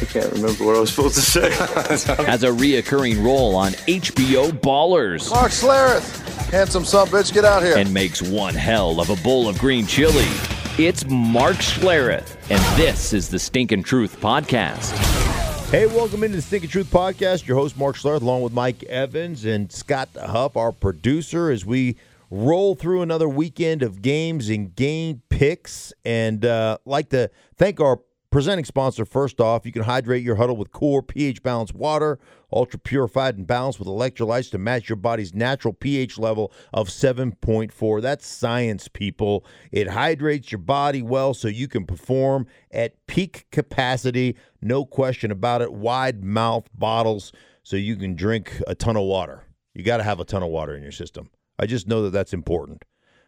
I can't remember what I was supposed to say. has a reoccurring role on HBO Ballers, Mark Schlereth, handsome son bitch, get out here. and makes one hell of a bowl of green chili. It's Mark Schlereth, and this is the Stinkin' Truth podcast. Hey, welcome into the Stinking Truth Podcast. Your host, Mark Schlereth, along with Mike Evans and Scott Huff, our producer, as we roll through another weekend of games and game picks. And uh, like to thank our presenting sponsor first off. You can hydrate your huddle with Core pH balanced water, ultra purified and balanced with electrolytes to match your body's natural pH level of 7.4. That's science, people. It hydrates your body well so you can perform at peak capacity. No question about it. Wide mouth bottles so you can drink a ton of water. You got to have a ton of water in your system. I just know that that's important.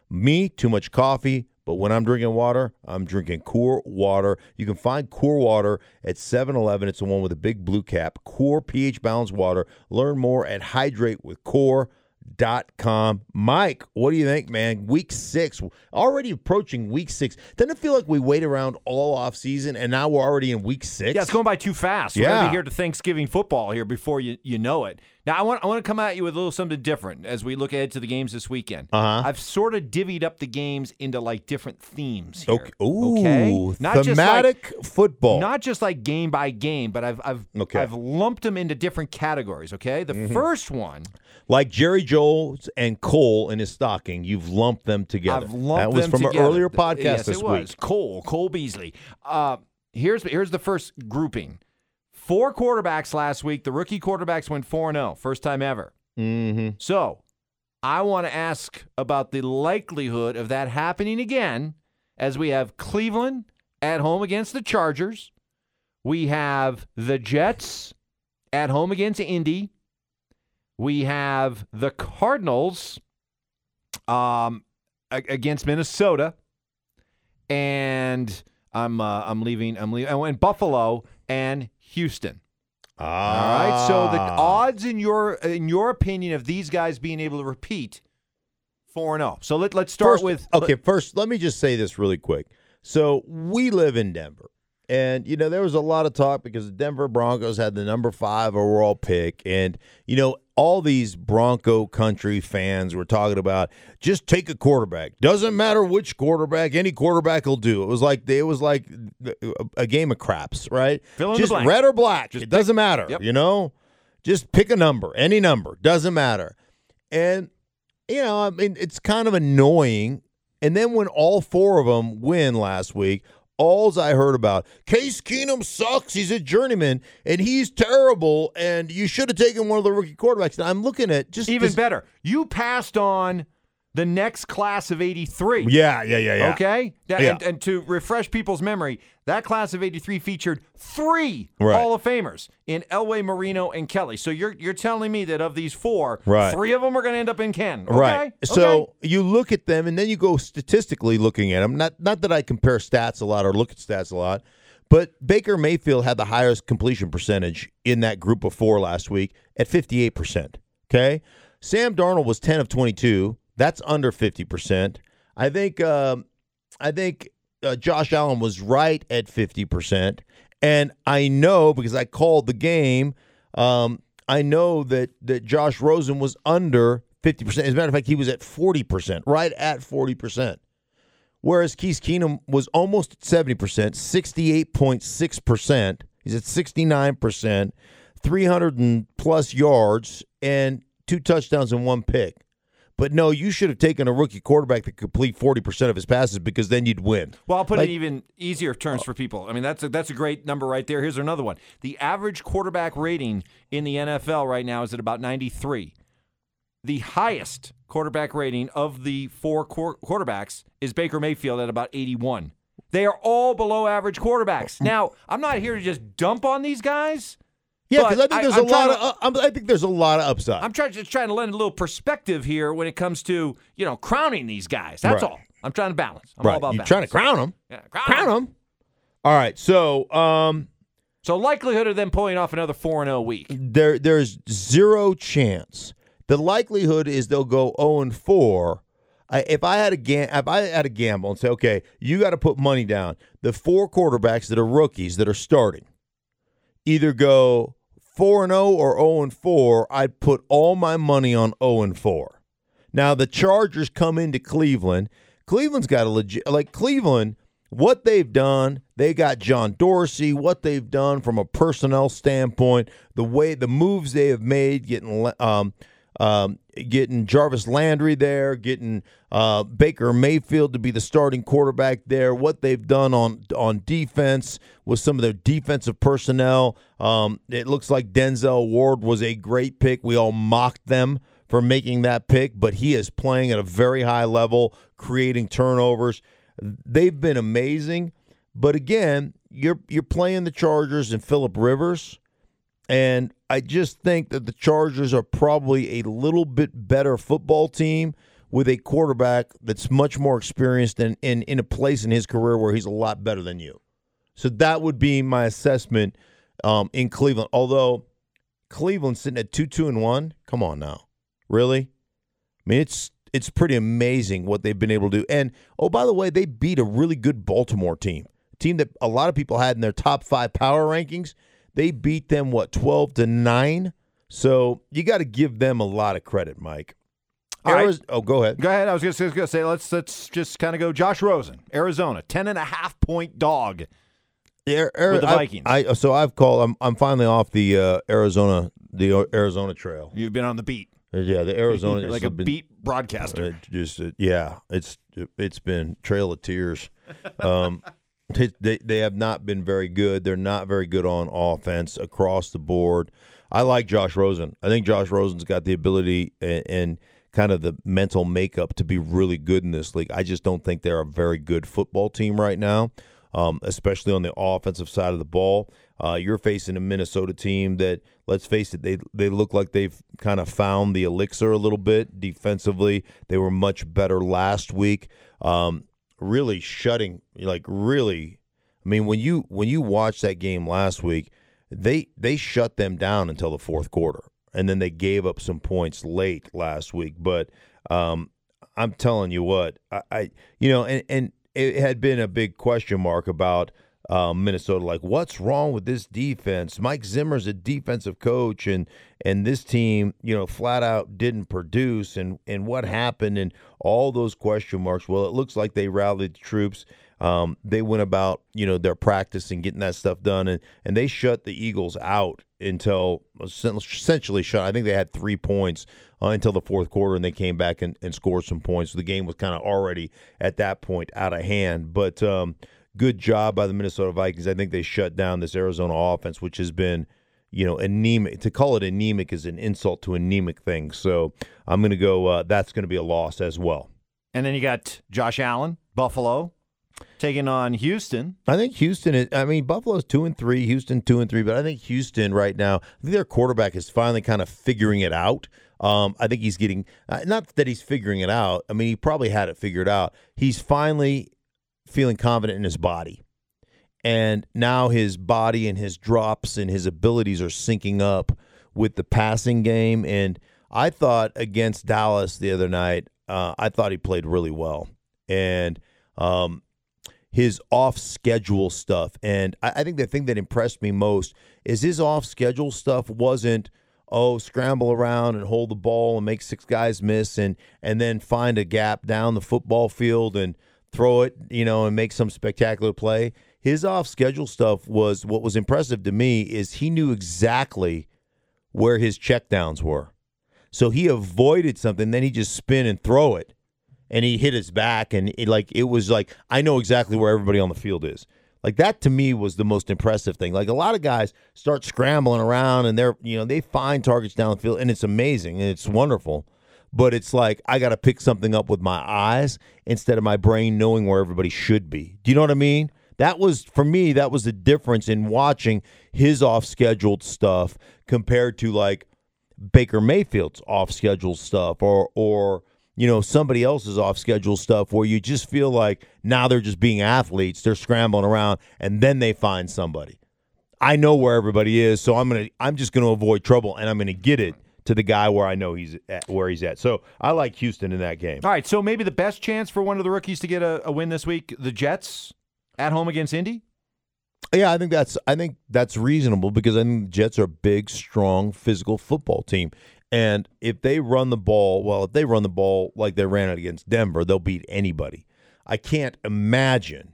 Me, too much coffee, but when I'm drinking water, I'm drinking Core Water. You can find Core Water at 7 Eleven. It's the one with a big blue cap. Core pH balanced water. Learn more at hydratewithcore.com. Mike, what do you think, man? Week six, already approaching week six. Doesn't it feel like we wait around all off season and now we're already in week six? Yeah, it's going by too fast. We're Yeah. gonna be here to Thanksgiving football here before you, you know it. Now I want I want to come at you with a little something different as we look ahead to the games this weekend. Uh-huh. I've sort of divvied up the games into like different themes here. Okay. Ooh, okay? Not just like- thematic football. Not just like game by game, but I've I've Okay. I've lumped them into different categories. Okay, the Mm-hmm. first one like Jerry Jones and Cole in his stocking, you've lumped them together. I've lumped them together. that was them from together. an earlier podcast yes, this it was. week. Cole, Cole Beasley. Uh, here's here's the first grouping. Four quarterbacks last week. The rookie quarterbacks went 4 0, first time ever. Mm-hmm. So I want to ask about the likelihood of that happening again as we have Cleveland at home against the Chargers. We have the Jets at home against Indy. We have the Cardinals um, against Minnesota. And I'm uh, I'm leaving I'm leaving I went Buffalo and Houston. All right. So the Ah. odds in your in your opinion of these guys being able to repeat four and zero. So let let's start First- with okay. First, let me just say this really quick. So we live in Denver, and you know there was a lot of talk because the Denver Broncos had the number five overall pick, and you know all these Bronco country fans were talking about just take a quarterback. Doesn't matter which quarterback, any quarterback will do. It was like it was like a game of craps, right? Just red or black. Just it doesn't matter. Yep. You know, just pick a number, any number, doesn't matter. And you know, I mean, it's kind of annoying. And then when all four of them win last week, alls I heard about Case Keenum sucks. He's a journeyman and he's terrible. And you should have taken one of the rookie quarterbacks. And I'm looking at just even this- better. You passed on the next class of 83. Yeah, yeah, yeah, yeah. Okay? That- Yeah. And, and to refresh people's memory, that class of 83 featured three Right. Hall of Famers in Elway, Marino, and Kelly. So you're you're telling me that of these four, Right. three of them are going to end up in Ken. Okay? Right. Okay. So you look at them, and then you go statistically looking at them. Not not that I compare stats a lot or look at stats a lot, but Baker Mayfield had the highest completion percentage in that group of four last week at fifty eight percent. Okay. Sam Darnold was ten of twenty two. That's under fifty percent. I think. Um, I think uh, Josh Allen was right at fifty percent, and I know because I called the game. Um, I know that that Josh Rosen was under fifty percent. As a matter of fact, he was at forty percent, right at forty percent. Whereas Keith Keenum was almost at seventy percent, sixty-eight point six percent. He's at sixty-nine percent, three hundred and plus yards, and two touchdowns and one pick. But no, you should have taken a rookie quarterback to complete forty percent of his passes because then you'd win. Well, I'll put Like- it in even easier terms for people. I mean, that's a, that's a great number right there. Here's another one. The average quarterback rating in the NFL right now is at about 93. The highest quarterback rating of the four quar- quarterbacks is Baker Mayfield at about 81. They are all below average quarterbacks. Oh. Now, I'm not here to just dump on these guys Yeah, because I think there's a lot trying of uh, I'm- I think there's a lot of upside. I'm trying just trying to lend a little perspective here when it comes to you know crowning these guys. That's Right. all. I'm trying to balance. I'm all right, about you're balance. trying to crown them. Yeah, crown, Crown 'em. them. All right, so um, So likelihood of them pulling off another four and zero week. there there's zero chance. The likelihood is they'll go 0 and 4. I, if I had a gam- if I had a gamble and say, okay, you got to put money down. The four quarterbacks that are rookies that are starting, either go 4 and 0 or 0 and 4. I'd put all my money on 0 and 4. Now the Chargers come into Cleveland. Cleveland's got a legit like Cleveland. What they've done, they got John Dorsey. What they've done from a personnel standpoint, the way the moves they have made, getting um, um, getting Jarvis Landry there, getting uh, Baker Mayfield to be the starting quarterback there. What they've done on on defense with some of their defensive personnel. Um, it looks like Denzel Ward was a great pick. We all mocked them for making that pick, but he is playing at a very high level, creating turnovers. They've been amazing, but again, you're you're playing the Chargers and Philip Rivers, and I just think that the Chargers are probably a little bit better football team with a quarterback that's much more experienced and in, in a place in his career where he's a lot better than you. So that would be my assessment um, in Cleveland. Although Cleveland sitting at two two and one, come on now, really? I mean, it's it's pretty amazing what they've been able to do. And oh, by the way, they beat a really good Baltimore team, a team that a lot of people had in their top five power rankings. They beat them what twelve to nine. So you got to give them a lot of credit, Mike. Right. Oh, go ahead. Go ahead. I was just going to say let's let's just kind of go. Josh Rosen, Arizona, ten and a half point dog. With the Vikings. I, so I've called. I'm I'm finally off the uh, Arizona the Arizona trail. You've been on the beat, Uh, Yeah, the Arizona like a been- beat broadcaster. It just uh, yeah, it's it's been trail of tears. Um, they, they have not been very good. They're not very good on offense across the board. I like Josh Rosen. I think Josh Rosen's got the ability and, and kind of the mental makeup to be really good in this league. I just don't think they're a very good football team right now, um, especially on the offensive side of the ball. Uh, you're facing a Minnesota team that, let's face it, they they look like they've kind of found the elixir a little bit defensively. They were much better last week. Um, really shutting, like really. I mean, when you when you watch that game last week, they they shut them down until the fourth quarter, and then they gave up some points late last week. But um, I'm telling you what, I, I you know, and and it had been a big question mark about um, Minnesota. Like, what's wrong with this defense? Mike Zimmer's a defensive coach, and and this team, you know, flat out didn't produce. And and what happened? And all those question marks. Well, it looks like they rallied the troops. Um, they went about you know their practice and getting that stuff done, and and they shut the Eagles out until essentially shut. I think they had three points uh, until the fourth quarter, and they came back and, and scored some points. So the game was kind of already at that point out of hand. But um, good job by the Minnesota Vikings. I think they shut down this Arizona offense, which has been you know anemic. To call it anemic is an insult to anemic things. So I'm going to go. Uh, that's going to be a loss as well. And then you got Josh Allen, Buffalo, taking on Houston. I think Houston is. I mean, Buffalo's two and three, Houston two and three, but I think Houston right now, I think their quarterback is finally kind of figuring it out. Um, I think he's getting uh, not that he's figuring it out. I mean, he probably had it figured out. He's finally feeling confident in his body, and now his body and his drops and his abilities are syncing up with the passing game. And I thought against Dallas the other night, uh, I thought he played really well, and um, his off schedule stuff. And I, I think the thing that impressed me most is his off schedule stuff wasn't oh scramble around and hold the ball and make six guys miss and and then find a gap down the football field and throw it you know and make some spectacular play. His off schedule stuff was what was impressive to me is he knew exactly where his checkdowns were. So he avoided something, then he just spin and throw it and he hit his back and it, like it was like I know exactly where everybody on the field is. Like that to me was the most impressive thing. Like a lot of guys start scrambling around and they're you know they find targets down the field and it's amazing and it's wonderful. But it's like I got to pick something up with my eyes instead of my brain knowing where everybody should be. Do you know what I mean? That was for me. That was the difference in watching his off-scheduled stuff compared to like Baker Mayfield's off-scheduled stuff, or or you know somebody else's off-scheduled stuff, where you just feel like now they're just being athletes. They're scrambling around, and then they find somebody. I know where everybody is, so I'm gonna I'm just gonna avoid trouble, and I'm gonna get it to the guy where I know he's at, where he's at. So I like Houston in that game. All right, so maybe the best chance for one of the rookies to get a, a win this week, the Jets at home against Indy. Yeah, I think that's I think that's reasonable because I think the Jets are a big, strong, physical football team. And if they run the ball, well, if they run the ball like they ran it against Denver, they'll beat anybody. I can't imagine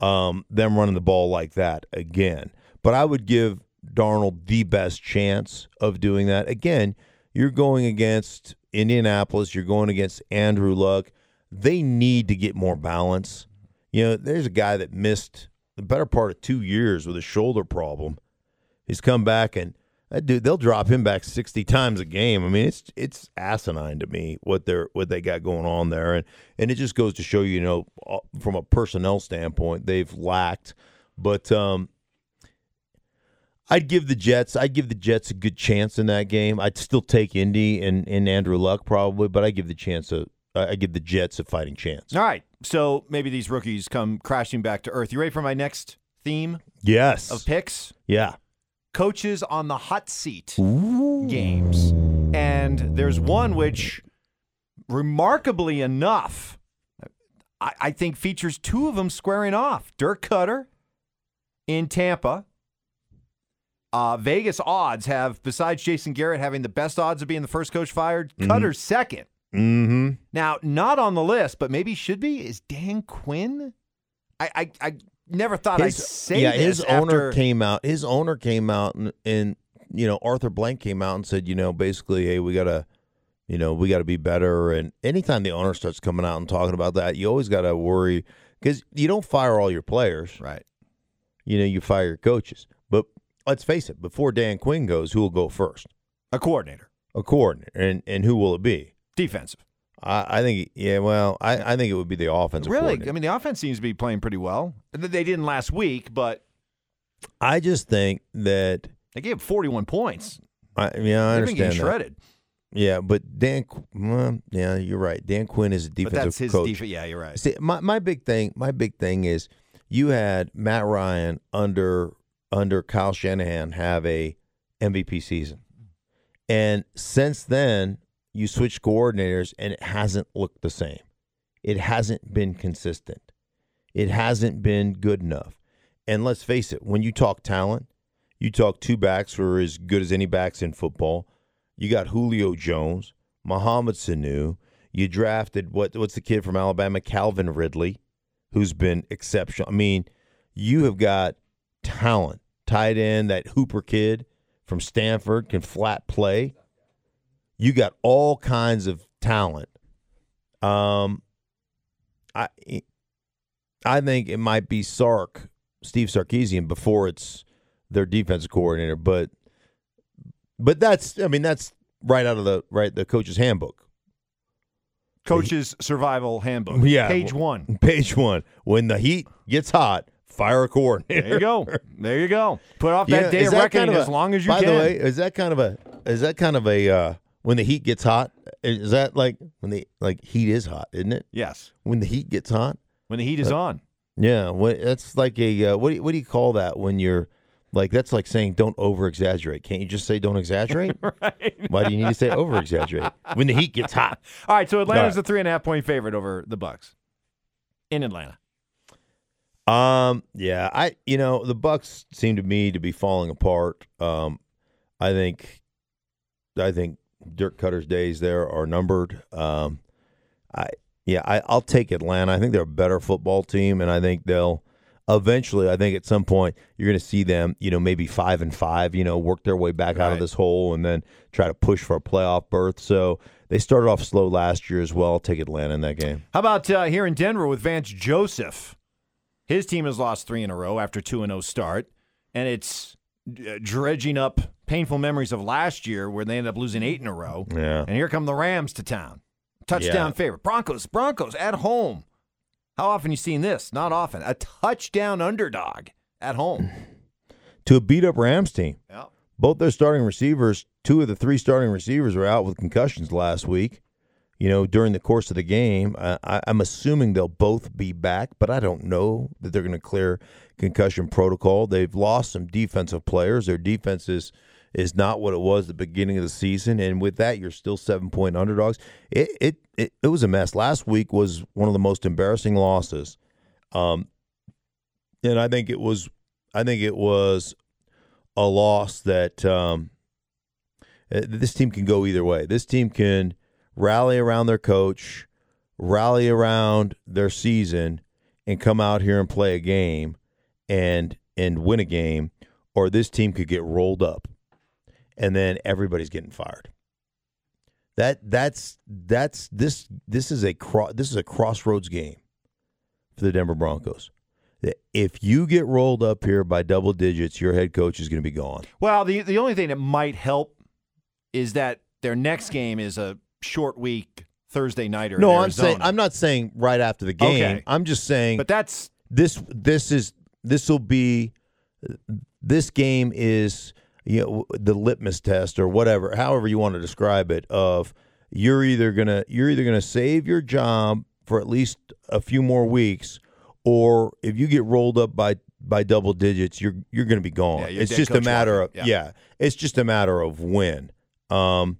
um, them running the ball like that again. But I would give Darnold the best chance of doing that. Again, you're going against Indianapolis, you're going against Andrew Luck. They need to get more balance. You know, there's a guy that missed the better part of two years with a shoulder problem. He's come back and that dude, they'll drop him back sixty times a game. I mean, it's it's asinine to me what they're what they got going on there, and and it just goes to show you, you know, uh, from a personnel standpoint, they've lacked. But um, I'd give the Jets. I'd give the Jets a good chance in that game. I'd still take Indy and, and Andrew Luck probably, but I give the chance a. I give the Jets a fighting chance. All right, so maybe these rookies come crashing back to earth. You ready for my next theme Yes. of picks? yeah. Coaches on the hot seat games, and there's one which, remarkably enough, I, I think features two of them squaring off. Dirk Koetter in Tampa. Uh, Vegas odds have, besides Jason Garrett having the best odds of being the first coach fired, Koetter's second. Mm-hmm. Now, not on the list, but maybe should be, is Dan Quinn. I I, I never thought I'd say yeah, his owner after- came out. His owner came out and, and you know Arthur Blank came out and said, you know, basically, hey, we gotta, you know, we gotta be better. And anytime the owner starts coming out and talking about that, you always gotta worry because you don't fire all your players, Right. you know, you fire your coaches. But let's face it, before Dan Quinn goes, who will go first? A coordinator. A coordinator, and and who will it be? Defensive. I, I think, yeah, well, I, I think it would be the offensive. Really? I mean, the offense seems to be playing pretty well. They didn't last week, but I just think that. they gave 41 points. I, yeah, I They've been understand getting that. shredded. Yeah, but Dan, well, yeah, you're right. Dan Quinn is a But defensive that's his coach. defense. Yeah, you're right. See, my my big thing, my big thing is you had Matt Ryan under under Kyle Shanahan have a MVP season, and since then you switch coordinators and it hasn't looked the same. It hasn't been consistent. It hasn't been good enough. And let's face it, when you talk talent, you talk two backs who are as good as any backs in football. You got Julio Jones, Mohamed Sanu. You drafted what? What's the kid from Alabama, Calvin Ridley, who's been exceptional. I mean, you have got talent. Tight end, that Hooper kid from Stanford can flat play. You got all kinds of talent. Um, I I think it might be Sark, Steve Sarkisian, before it's their defensive coordinator. But but that's I mean that's right out of the right the coach's handbook. Coach's survival handbook. Yeah. Page one. Page one. When the heat gets hot, fire a coordinator. There you go. There you go. Put off Yeah, that day is of that reckoning kind of as long as you by can. By the way, is that kind of a is that kind of a uh, when the heat gets hot? Is that like when the like heat is hot, isn't it? yes. When the heat gets hot, When the heat is on. yeah. What that's like a uh, what do you, what do you call that when you're like that's like saying don't over exaggerate. Can't you just say don't exaggerate? right. Why do you need to say over exaggerate when the heat gets hot? All right, so Atlanta's All the three and a half point favorite over the Bucks in Atlanta. Um, yeah, I you know the Bucks seem to me to be falling apart. Um, I think, I think Dirk Koetter's days there are numbered. Um, I yeah, I, I'll take Atlanta. I think they're a better football team, and I think they'll eventually. I think at some point you're going to see them, you know, maybe five and five, you know, work their way back out of this hole, and then try to push for a playoff berth. So they started off slow last year as well. I'll take Atlanta in that game. How about uh, here in Denver with Vance Joseph? His team has lost three in a row after two and zero start, and it's uh, dredging up painful memories of last year where they ended up losing eight in a row. Yeah. And here come the Rams to town, touchdown Yeah. favorite. Broncos, Broncos at home. How often you seen this? Not often. A touchdown underdog at home. To a beat up Rams team. Yeah. Both their starting receivers, two of the three starting receivers, were out with concussions last week. You know, during the course of the game, I, I'm assuming they'll both be back, but I don't know that they're going to clear concussion protocol. They've lost some defensive players. Their defense is is not what it was at the beginning of the season, and with that, you're still seven point underdogs. It it it, it was a mess. Last week was one of the most embarrassing losses, um, and I think it was I think it was a loss that um, uh, this team can go either way. This team can rally around their coach, rally around their season, and come out here and play a game and and win a game, or this team could get rolled up, and then everybody's getting fired. That that's that's this this is a cro- this is a crossroads game for the Denver Broncos. If you get rolled up here by double digits, your head coach is going to be gone. Well, the the only thing that might help is that their next game is a short week Thursday nighter. No, in I'm saying I'm not saying right after the game. Okay. I'm just saying But that's this this is this will be this game is you know the litmus test or whatever however you want to describe it of you're either going to you're either going to save your job for at least a few more weeks or if you get rolled up by by double digits you're you're going to be gone Yeah, it's just a matter of Yeah. yeah it's just a matter of when um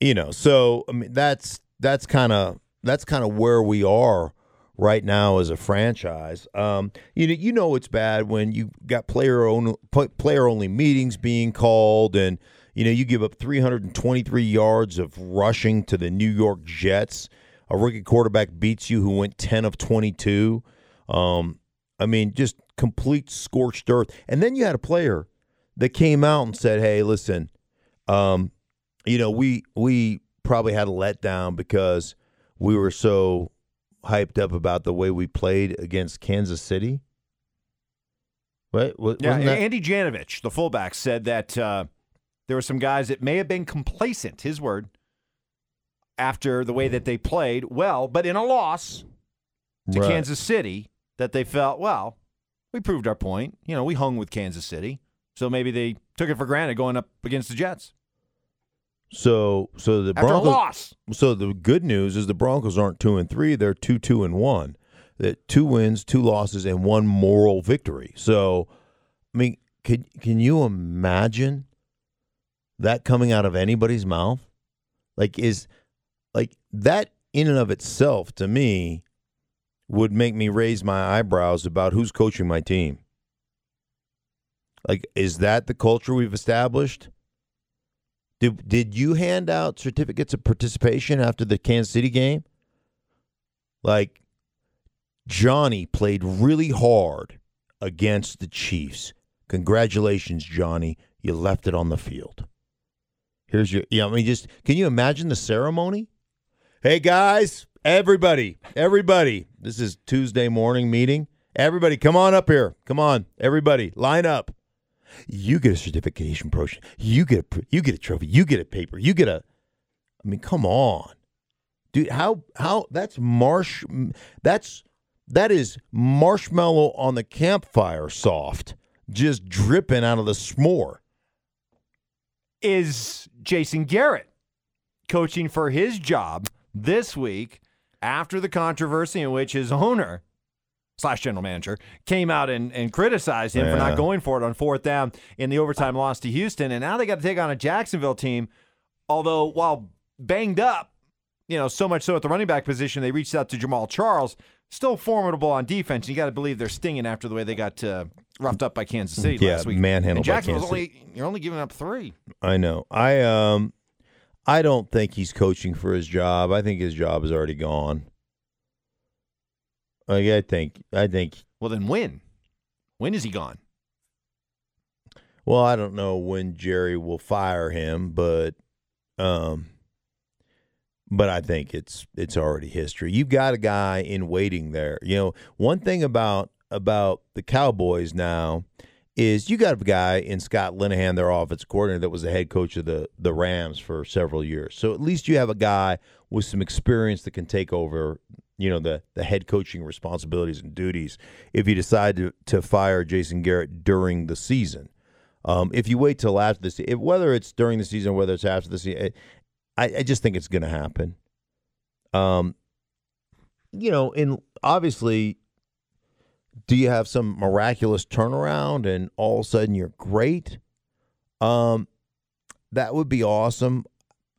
you know so i mean that's that's kind of that's kind of where we are right now as a franchise. Um you know you know it's bad when you got player own player only meetings being called and you know you give up 323 yards of rushing to the New York Jets. A rookie quarterback beats you who went 10 of 22 um i mean just complete scorched earth. And then you had a player that came out and said hey listen um you know, we we probably had a letdown because we were so hyped up about the way we played against Kansas City. Right? Yeah. Andy Janovich, the fullback, said that uh, there were some guys that may have been complacent. His word. After the way that they played, well, but in a loss to Right. Kansas City, that they felt, well, we proved our point. You know, we hung with Kansas City, so maybe they took it for granted going up against the Jets So so the after Broncos loss. So the good news is the Broncos aren't two and three; they're two, two and one. That two wins, two losses, and one moral victory. So, I mean, can can you imagine that coming out of anybody's mouth? Like, is like that in and of itself to me would make me raise my eyebrows about who's coaching my team. Like, is that the culture we've established? Did did you hand out certificates of participation after the Kansas City game? Like Johnny played really hard against the Chiefs. Congratulations, Johnny. You left it on the field. Here's your yeah, I mean just can you imagine the ceremony? Hey guys, everybody, everybody. This is Tuesday morning meeting. Everybody come on up here. Come on. Everybody, line up. You get a certification promotion. You get a you get a trophy. You get a paper. You get a. I mean, come on, dude. How how that's marsh. That's that is marshmallow on the campfire, soft, just dripping out of the s'more. is Jason Garrett coaching for his job this week after the controversy in which his owner slash general manager came out and, and criticized him for not going for it on fourth down in the overtime loss to Houston. And now they got to take on a Jacksonville team. Although, while banged up, you know, so much so at the running back position, they reached out to Jamaal Charles. Still formidable on defense. You got to believe they're stinging after the way they got uh, roughed up by Kansas City Yeah, last week. manhandled And Jacksonville's Kansas only you're only giving up three. I know. I um, I don't think he's coaching for his job. I think his job is already gone. Like I think, I think. Well, then when? When is he gone? Well, I don't know when Jerry will fire him, but um, but I think it's it's already history. You've got a guy in waiting there. You know, one thing about about the Cowboys now is you got a guy in Scott Linehan, their offensive coordinator, that was the head coach of the the Rams for several years. So at least you have a guy with some experience that can take over you know the the head coaching responsibilities and duties if you decide to, to fire Jason Garrett during the season. Um, if you wait till after the season, whether it's during the season or whether it's after the season, I, I just think it's going to happen. Um, you know, and obviously, do you have some miraculous turnaround and all of a sudden you're great? Um, that would be awesome.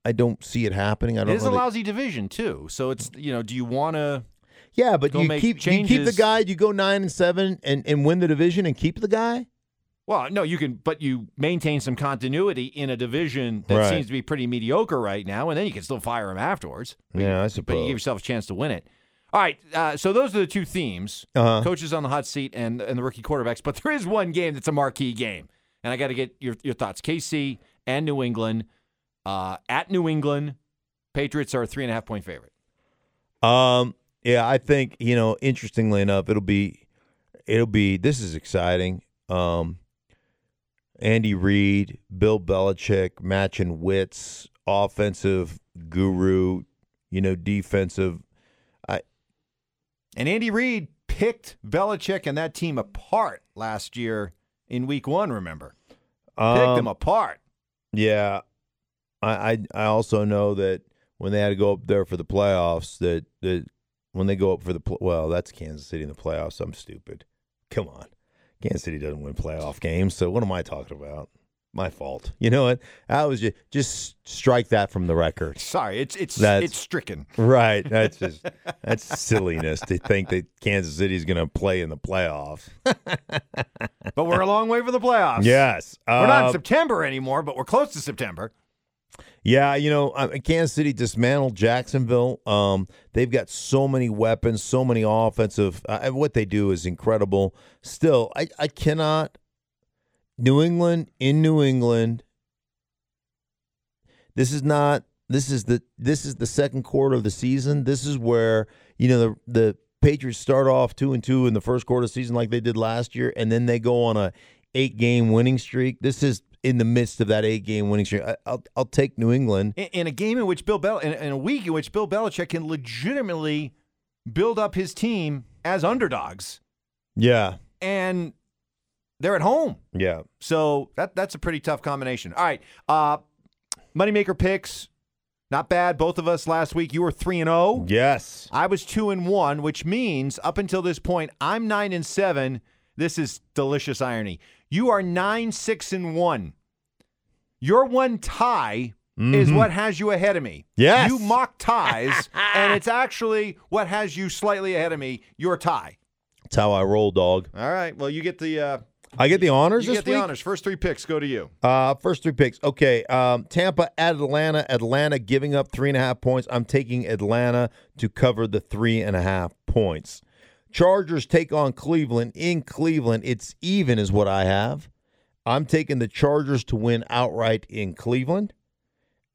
I don't see it happening. I don't. It is a lousy division too, so it's you know, do you want to? Yeah, but you keep you keep the guy. You go nine and seven and, and win the division and keep the guy. Well, no, you can, but you maintain some continuity in a division that Right. seems to be pretty mediocre right now, and then you can still fire him afterwards. Yeah, I suppose. But you give yourself a chance to win it. All right, uh, so those are the two themes: Uh-huh. coaches on the hot seat and and the rookie quarterbacks. But there is one game that's a marquee game, and I got to get your your thoughts. KC and New England uh, at New England, Patriots are a three and a half point favorite. Um, yeah, I think you know. Interestingly enough, it'll be, it'll be. This is exciting. Um, Andy Reid, Bill Belichick matching wits, offensive guru, you know, defensive. I and Andy Reid picked Belichick and that team apart last year in Week One. Remember, picked Um, them apart. Yeah, I, I I also know that when they had to go up there for the playoffs, that that when they go up for the pl- well, that's Kansas City in the playoffs. I'm stupid. Come on, Kansas City doesn't win playoff games. So what am I talking about? My fault. You know what? I was just just strike that from the record. Sorry, it's it's That's- it's stricken. Right. That's just that's silliness to think that Kansas City is going to play in the playoffs. But we're a long way from the playoffs. Yes, We're not Uh, in September anymore, but we're close to September. Yeah, you know, uh, Kansas City dismantled Jacksonville. Um, they've got so many weapons, so many offensive. Uh, what they do is incredible. Still, I, I cannot. New England in New England. This is not. This is the. This is the second quarter of the season. This is where you know the the Patriots start off two and two in the first quarter of the season like they did last year, and then they go on a eight game winning streak. This is in the midst of that eight game winning streak. I, I'll I'll take New England. In, in a game in which Bill Bel in, in a week in which Bill Belichick can legitimately build up his team as underdogs, Yeah, and they're at home. yeah. So that that's a pretty tough combination. All right, uh, moneymaker picks, not bad. Both of us last week. You were three and zero. Yes. I was two and one, which means up until this point, I'm nine and seven. This is delicious irony. You are nine, six, and one. Your one tie is what has you ahead of me. Yes. You mock ties, and it's actually what has you slightly ahead of me. Your tie. That's how I roll, dog. All right. Well, you get the uh, I get the honors you this get the week? honors. First three picks go to you. Uh, first three picks. Okay. Um, Tampa at Atlanta. Atlanta giving up three and a half points. I'm taking Atlanta to cover the three and a half points. Chargers take on Cleveland. In Cleveland, it's even, is what I have. I'm taking the Chargers to win outright in Cleveland.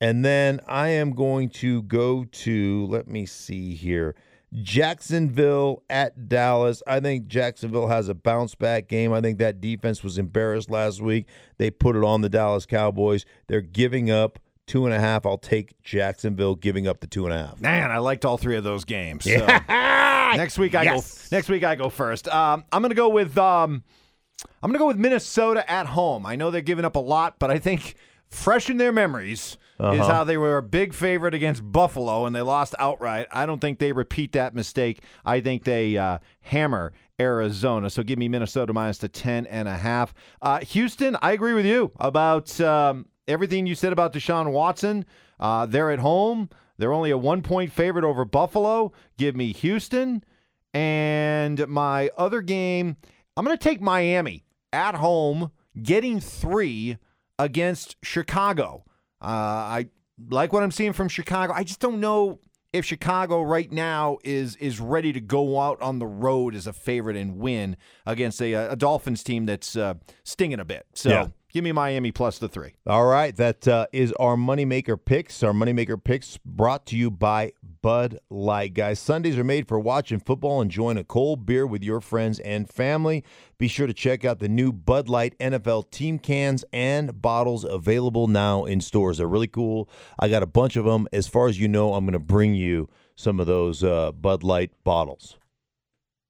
And then I am going to go to, let me see here, Jacksonville at Dallas. I think Jacksonville has a bounce back game. I think that defense was embarrassed last week. They put it on the Dallas Cowboys. They're giving up two and a half. I'll take Jacksonville giving up the two and a half. Man, I liked all three of those games. So. next week I go. Next week I go first. Um, I'm gonna go with. Um, I'm gonna go with Minnesota at home. I know they're giving up a lot, but I think fresh in their memories is how they were a big favorite against Buffalo and they lost outright. I don't think they repeat that mistake. I think they uh, hammer Arizona. So give me Minnesota minus the ten and a half. Uh, Houston, I agree with you about um, everything you said about Deshaun Watson. Uh, they're at home. They're only a one point favorite over Buffalo. Give me Houston. And my other game, I'm going to take Miami at home, getting three against Chicago. Uh, I like what I'm seeing from Chicago. I just don't know if Chicago right now is is ready to go out on the road as a favorite and win against a, a Dolphins team that's uh, stinging a bit. So Yeah. Give me Miami plus the three. All right, that uh, is our moneymaker picks. Our moneymaker picks brought to you by Bud Light, guys. Sundays are made for watching football, enjoying a cold beer with your friends and family. Be sure to check out the new Bud Light NFL team cans and bottles available now in stores. They're really cool. I got a bunch of them. As far as you know, I'm going to bring you some of those uh, Bud Light bottles.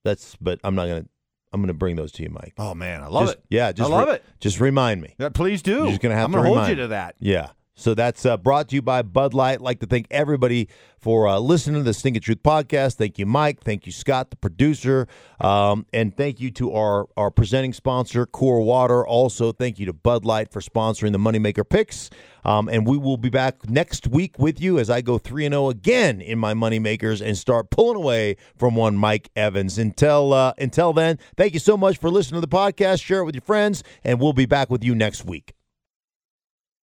That's, but I'm not gonna. I'm gonna bring those to you, Mike. Oh man, I love Just- it. Yeah, just I love re- it. Just remind me. Yeah, please do. You're just gonna have I'm to gonna hold you to that. Yeah. So that's uh, brought to you by Bud Light. like to thank everybody for uh, listening to the Stinking Truth podcast. Thank you, Mike. Thank you, Scott, the producer. Um, and thank you to our, our presenting sponsor, Core Water. Also, thank you to Bud Light for sponsoring the Moneymaker Picks. Um, and we will be back next week with you as I go 3 0 again in my Moneymakers and start pulling away from one Mike Evans. Until, uh, until then, thank you so much for listening to the podcast. Share it with your friends, and we'll be back with you next week.